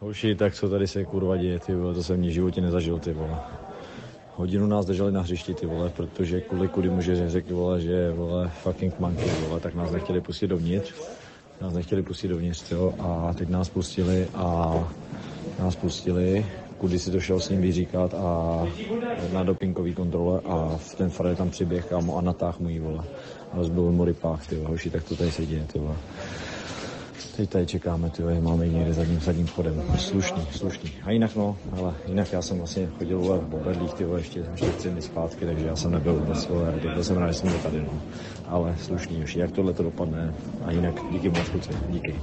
Hoši, tak co tady se kurva děje, ty vole, to jsem v životě nezažil, ty vole. Hodinu nás drželi na hřišti, ty vole, protože kvůli kudy muže řekli, vole, že vole, fucking monkey, vole, tak nás nechtěli pustit dovnitř. Nás nechtěli pustit dovnitř, jo, a teď nás pustili a nás pustili, kudy si to šel s ním vyříkat a na dopingový kontrole a v ten Fred tam přiběh kámo, a natáh mu jí, vole. A rozbil mu rypách, ty vole, hoši, tak to tady se děje, ty vole. Teď tady čekáme, ty vole, máme někde zadním, zadním chodem. Slušný, slušný. A jinak no, ale jinak já jsem vlastně chodil v Bobedlích, ty vole, ještě, ještě tři dny zpátky, takže já jsem nebyl vůbec, vole, byl jsem rád, že jsem tady, no. Ale slušný, už jak tohle to dopadne. A jinak díky moc, kluci, díky.